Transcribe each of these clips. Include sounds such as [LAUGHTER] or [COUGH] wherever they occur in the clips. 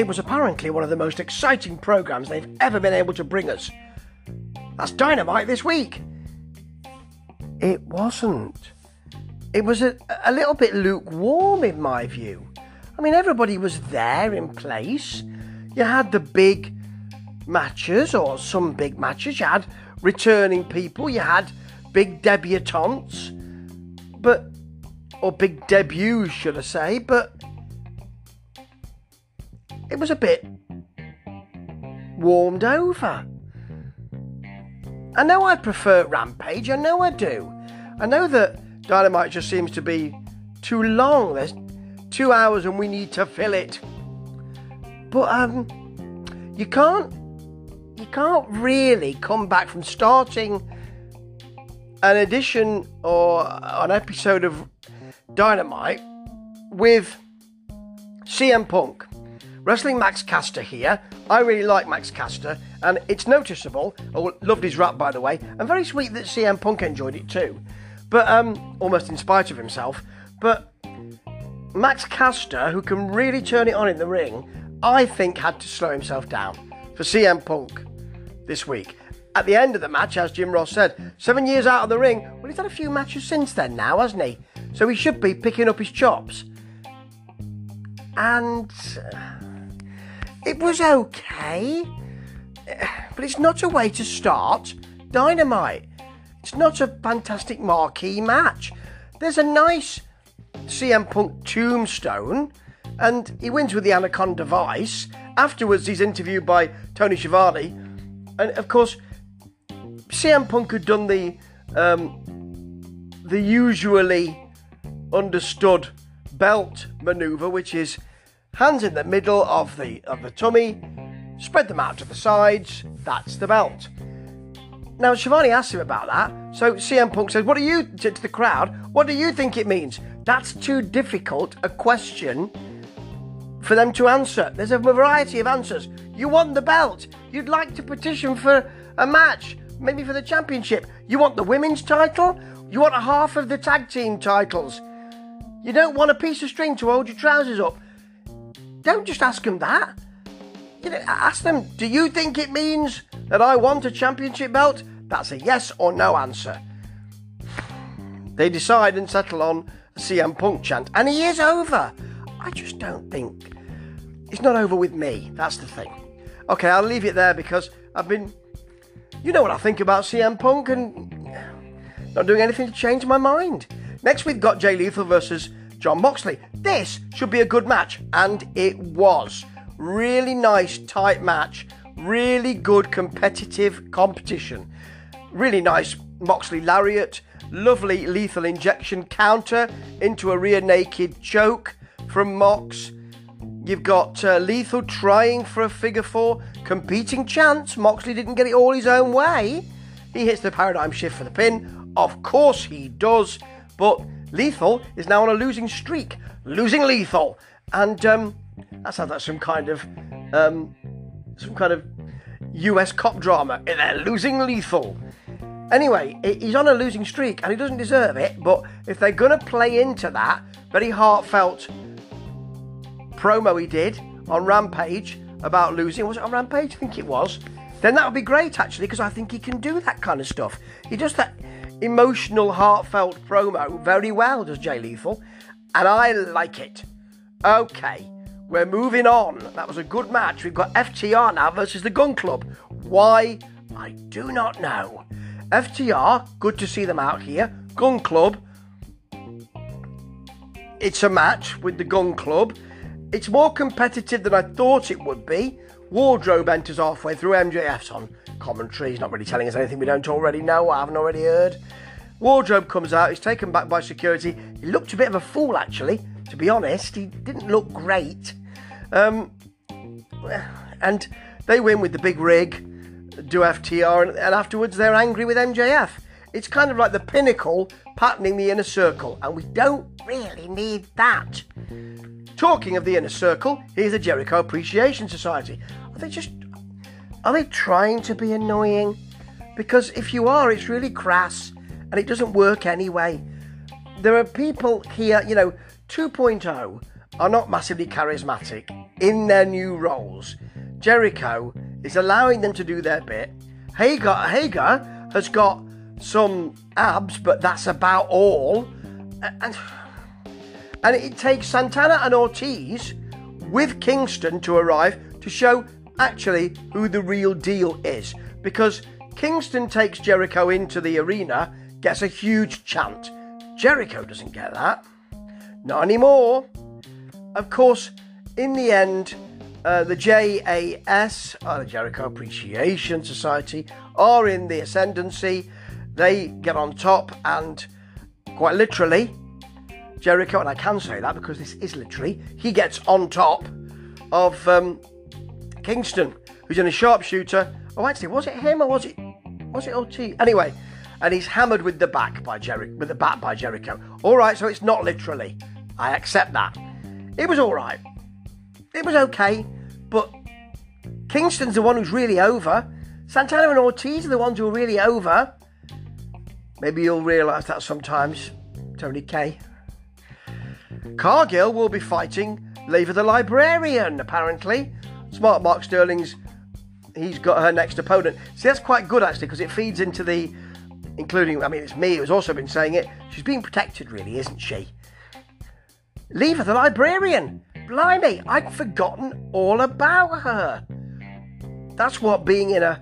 it was apparently one of the most exciting programs they've ever been able to bring us. That's Dynamite this week. It wasn't. It was a, a little bit lukewarm, in my view. I mean, everybody was there in place. You had the big matches, or some big matches. You had returning people. You had big debutantes, but or big debuts, should I say? But it was a bit warmed over. I know I prefer Rampage. I know I do. I know that Dynamite just seems to be too long. There's two hours and we need to fill it. But um, you can't you can't really come back from starting an edition or an episode of Dynamite with CM Punk. Wrestling Max Caster here. I really like Max Caster, and it's noticeable. Oh, loved his rap, by the way, and very sweet that CM Punk enjoyed it too. But um, almost in spite of himself. But Max Caster, who can really turn it on in the ring, I think had to slow himself down for CM Punk this week. At the end of the match, as Jim Ross said, seven years out of the ring. Well, he's had a few matches since then now, hasn't he? So he should be picking up his chops. And uh, it was okay, but it's not a way to start Dynamite. It's not a fantastic marquee match. There's a nice CM Punk tombstone, and he wins with the Anaconda Vice. Afterwards, he's interviewed by Tony Schiavone, and of course, CM Punk had done the um, the usually understood belt maneuver, which is hands in the middle of the of the tummy, spread them out to the sides. That's the belt. Now Schiavone asked him about that, so CM Punk says, "What do you to the crowd? What do you think it means?" That's too difficult a question for them to answer. There's a variety of answers. You want the belt. You'd like to petition for a match, maybe for the championship. You want the women's title. You want a half of the tag team titles. You don't want a piece of string to hold your trousers up. Don't just ask them that. You know, ask them, do you think it means that I want a championship belt? That's a yes or no answer. They decide and settle on a CM Punk chant, and he is over. I just don't think it's not over with me. That's the thing. Okay, I'll leave it there because I've been, you know what I think about CM Punk, and not doing anything to change my mind. Next, we've got Jay Lethal versus Jon Moxley. This should be a good match, and it was. Really nice, tight match. Really good competitive competition. Really nice Moxley lariat. Lovely lethal injection counter into a rear naked choke from Mox. You've got uh, Lethal trying for a figure four, competing chance. Moxley didn't get it all his own way. He hits the paradigm shift for the pin. Of course he does, but Lethal is now on a losing streak, losing Lethal, and um, that sounds like some kind of um, some kind of U.S. cop drama. They're losing Lethal. Anyway, he's on a losing streak and he doesn't deserve it. But if they're gonna play into that very heartfelt promo he did on Rampage about losing, was it on Rampage? I think it was. Then that would be great actually, because I think he can do that kind of stuff. He does that emotional, heartfelt promo very well, does Jay Lethal, and I like it. Okay, we're moving on. That was a good match. We've got FTR now versus the Gunn Club. Why? I do not know. FTR, good to see them out here. Gunn Club, it's a match with the Gunn Club. It's more competitive than I thought it would be. Wardlow enters halfway through. MJF's on commentary. He's not really telling us anything we don't already know or haven't already heard. Wardlow comes out. He's taken back by security. He looked a bit of a fool, actually. To be honest, he didn't look great. Um, and they win with the big rig, do FTR, and, and afterwards they're angry with MJF. It's kind of like the pinnacle patterning the inner circle, and we don't really need that. Talking of the inner circle, here's the Jericho Appreciation Society. Are they just. Are they trying to be annoying? Because if you are, it's really crass and it doesn't work anyway. There are people here, you know, 2.0 are not massively charismatic. in their new roles. Jericho is allowing them to do their bit. Hager, Hager has got some abs, but that's about all. And, and it takes Santana and Ortiz with Kingston to arrive to show actually who the real deal is. Because Kingston takes Jericho into the arena, gets a huge chant. Jericho doesn't get that. Not anymore. Of course, in the end, uh, the JAS, the Jericho Appreciation Society, are in the ascendancy. They get on top, and quite literally, Jericho, and I can say that because this is literally, he gets on top of um, Kingston, who's in a sharpshooter. Oh, actually, was it him or was it was it OT? Anyway, and he's hammered with the back by Jericho, with the bat by Jericho. All right, so it's not literally. I accept that. It was all right. It was okay, but Kingston's the one who's really over. Santana and Ortiz are the ones who are really over. Maybe you'll realise that sometimes, Tony K. Cargill will be fighting Leva the Librarian, apparently. Smart Mark Sterling's, he's got her next opponent. See, that's quite good actually, because it feeds into the, including, I mean, it's me who's also been saying it. She's being protected, really, isn't she? Leva the Librarian. Blimey, I'd forgotten all about her. That's what being in a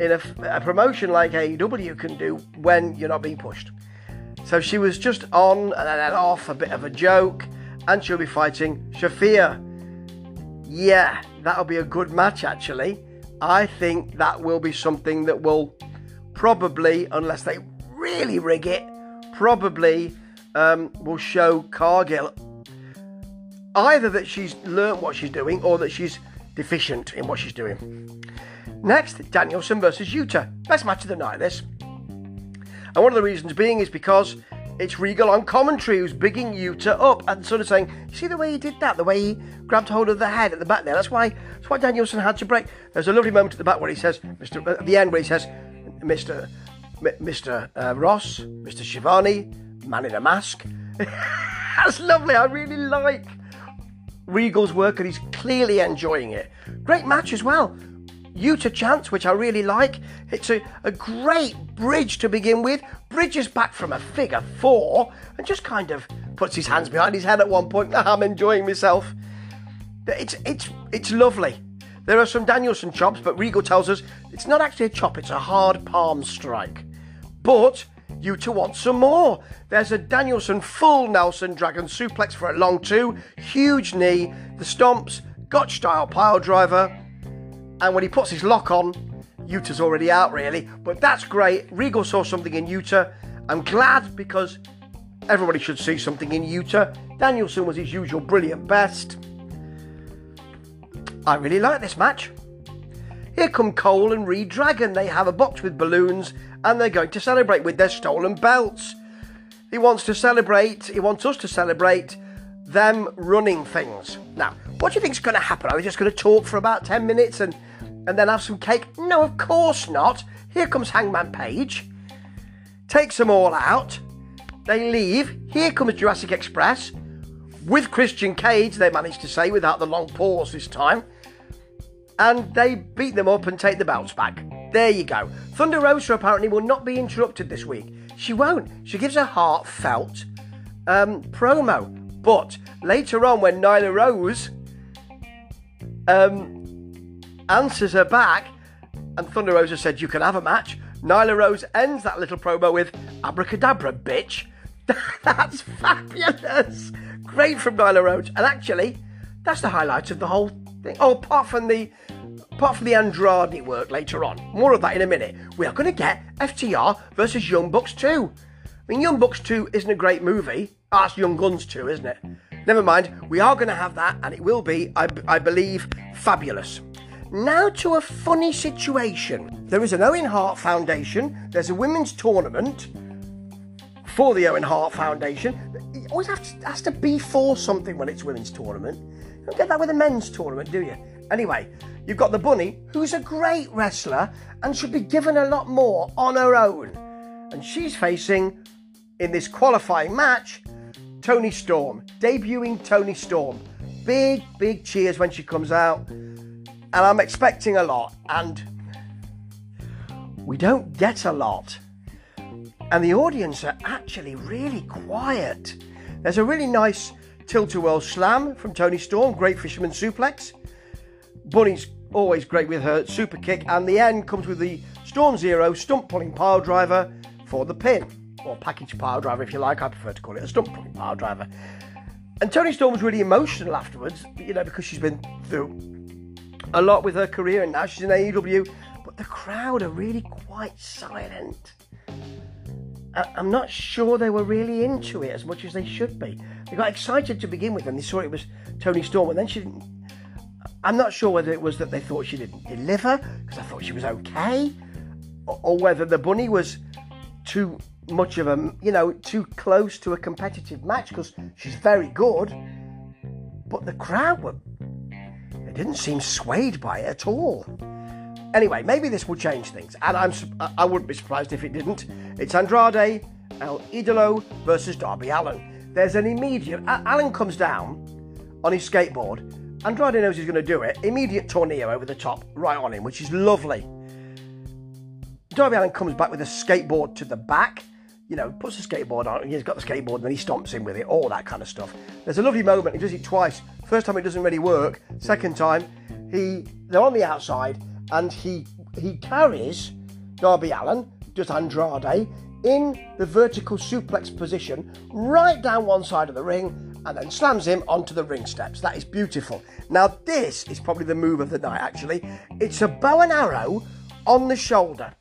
in a, a, promotion like AEW can do when you're not being pushed. So she was just on and then off, a bit of a joke, and she'll be fighting Shafir. Yeah, that'll be a good match actually. I think that will be something that will probably, unless they really rig it, probably um, will show Cargill either that she's learnt what she's doing or that she's deficient in what she's doing. Next, Danielson versus Yuta. Best match of the night, this. And one of the reasons being is because it's Regal on commentary who's bigging Yuta up and sort of saying, see the way he did that, the way he grabbed hold of the head at the back there. That's why that's why Danielson had to break. There's a lovely moment at the back where he says, Mr. at the end where he says, Mr. M- Mr. Uh, Ross, Mr. Schiavone, man in a mask. [LAUGHS] That's lovely. I really like Regal's work and he's clearly enjoying it. Great match as well. Yuta chance, which I really like. It's a, a great bridge to begin with. Bridges back from a figure four and just kind of puts his hands behind his head at one point. [LAUGHS] I'm enjoying myself. It's it's it's lovely. There are some Danielson chops, but Regal tells us it's not actually a chop, it's a hard palm strike. But Yuta wants some more. There's a Danielson full Nelson Dragon suplex for a long two, huge knee, the stomps, Gotch style pile driver, and when he puts his lock on, Yuta's already out really. But that's great. Regal saw something in Yuta. I'm glad because everybody should see something in Yuta. Danielson was his usual brilliant best. I really like this match. Here come Cole and ReDRagon. They have a box with balloons and they're going to celebrate with their stolen belts. He wants to celebrate, he wants us to celebrate them running things. Now, what do you think is going to happen? Are they just going to talk for about 10 minutes and, and then have some cake? No, of course not. Here comes Hangman Page, takes them all out. They leave. Here comes Jurassic Express with Christian Cage, they managed to say without the long pause this time. And they beat them up and take the belts back. There you go. Thunder Rosa apparently will not be interrupted this week. She won't. She gives a heartfelt um, promo. But later on, when Nyla Rose um, answers her back, and Thunder Rosa said, You can have a match, Nyla Rose ends that little promo with Abracadabra, bitch. [LAUGHS] That's fabulous. Great from Nyla Rose. And actually, that's the highlight of the whole thing. Oh, apart from the apart from the Andrade work later on. More of that in a minute. We are going to get FTR versus Young Bucks 2. I mean, Young Bucks 2 isn't a great movie. Ah, that's Young Guns 2, isn't it? Never mind. We are going to have that, and it will be, I, I believe, fabulous. Now to a funny situation. There is an Owen Hart Foundation. There's a women's tournament for the Owen Hart Foundation. It always has to, has to be for something when it's women's tournament. You don't get that with a men's tournament, do you? Anyway, you've got the Bunny, who's a great wrestler and should be given a lot more on her own. And she's facing, in this qualifying match, Toni Storm, debuting Toni Storm. Big, big cheers when she comes out. And I'm expecting a lot. And we don't get a lot. And the audience are actually really quiet. There's a really nice tilt-a-whirl slam from Toni Storm, great fisherman suplex. Bunny's always great with her super kick, and the end comes with the Storm Zero stump pulling pile driver for the pin, or package pile driver if you like. I prefer to call it a stump pulling pile driver. And Toni Storm was really emotional afterwards, you know, because she's been through a lot with her career, and now she's in AEW But the crowd are really quite silent. I'm not sure they were really into it as much as they should be. They got excited to begin with and they saw it was Toni Storm, and then she didn't. I'm not sure whether it was that they thought she didn't deliver because I thought she was okay, or, whether the bunny was too much of a, you know, too close to a competitive match because she's very good. But the crowd were, didn't seem swayed by it at all. Anyway, maybe this will change things, and I'm I wouldn't be surprised if it didn't. It's Andrade El Idolo versus Darby Allin. There's an immediate Allin comes down on his skateboard. Andrade knows he's going to do it. Immediate tornado over the top, right on him, which is lovely. Darby Allin comes back with a skateboard to the back. You know, puts the skateboard on. He's got the skateboard, and then he stomps in with it. All that kind of stuff. There's a lovely moment. He does it twice. First time it doesn't really work. Second time, he they're on the outside and he he carries Darby Allin, just Andrade, in the vertical suplex position right down one side of the ring and then slams him onto the ring steps. That is beautiful. Now, this is probably the move of the night, actually. It's a bow and arrow on the shoulder.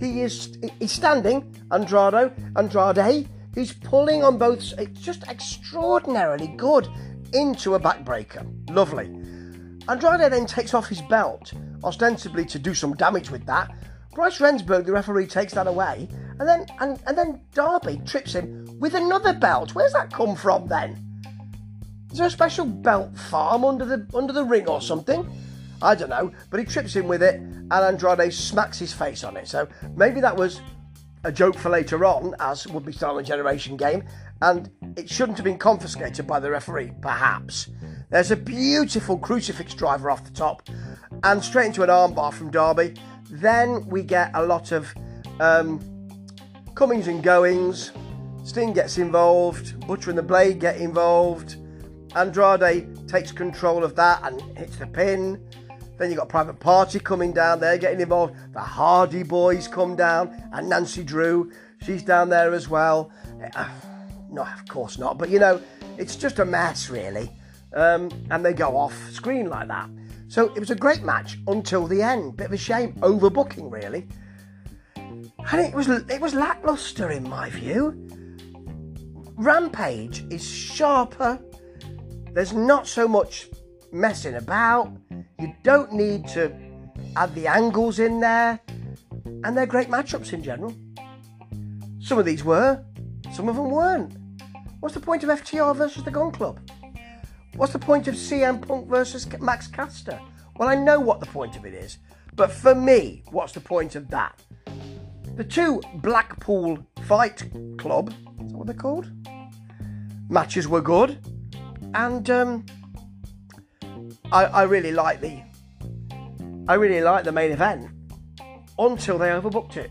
He is he's standing, Andrade, Andrade. He's pulling on both. It's just extraordinarily good into a backbreaker. Lovely. Andrade then takes off his belt ostensibly to do some damage with that. Bryce Remsburg, the referee, takes that away, and then and, and then Darby trips him with another belt. Where's that come from then? Is there a special belt farm under the under the ring or something? I don't know, but he trips him with it, and Andrade smacks his face on it. So maybe that was a joke for later on, as would be on Generation game, and it shouldn't have been confiscated by the referee, perhaps. There's a beautiful crucifix driver off the top, and straight into an armbar from Darby. Then we get a lot of um, comings and goings. Sting gets involved. Butcher and the Blade get involved. Andrade takes control of that and hits the pin. Then you've got Private Party coming down there, getting involved. The Hardy Boys come down, and Nancy Drew, she's down there as well. Uh, [SIGHS] no, of course not, but you know, it's just a mess, really. Um, and they go off screen like that. So it was a great match until the end. Bit of a shame, overbooking really. And it was it was lackluster in my view. Rampage is sharper. There's not so much messing about. You don't need to add the angles in there. And they're great matchups in general. Some of these were, some of them weren't. What's the point of FTR versus the Gunn Club? What's the point of CM Punk versus Max Caster? Well, I know what the point of it is, but for me, what's the point of that? The two Blackpool Fight Club, is that what they're called? Matches were good, and um, I, I really like the I really like the main event until they overbooked it.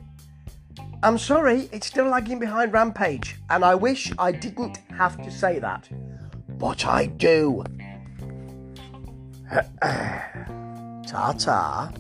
I'm sorry, it's still lagging behind Rampage, and I wish I didn't have to say that but I do. [CLEARS THROAT] Ta ta.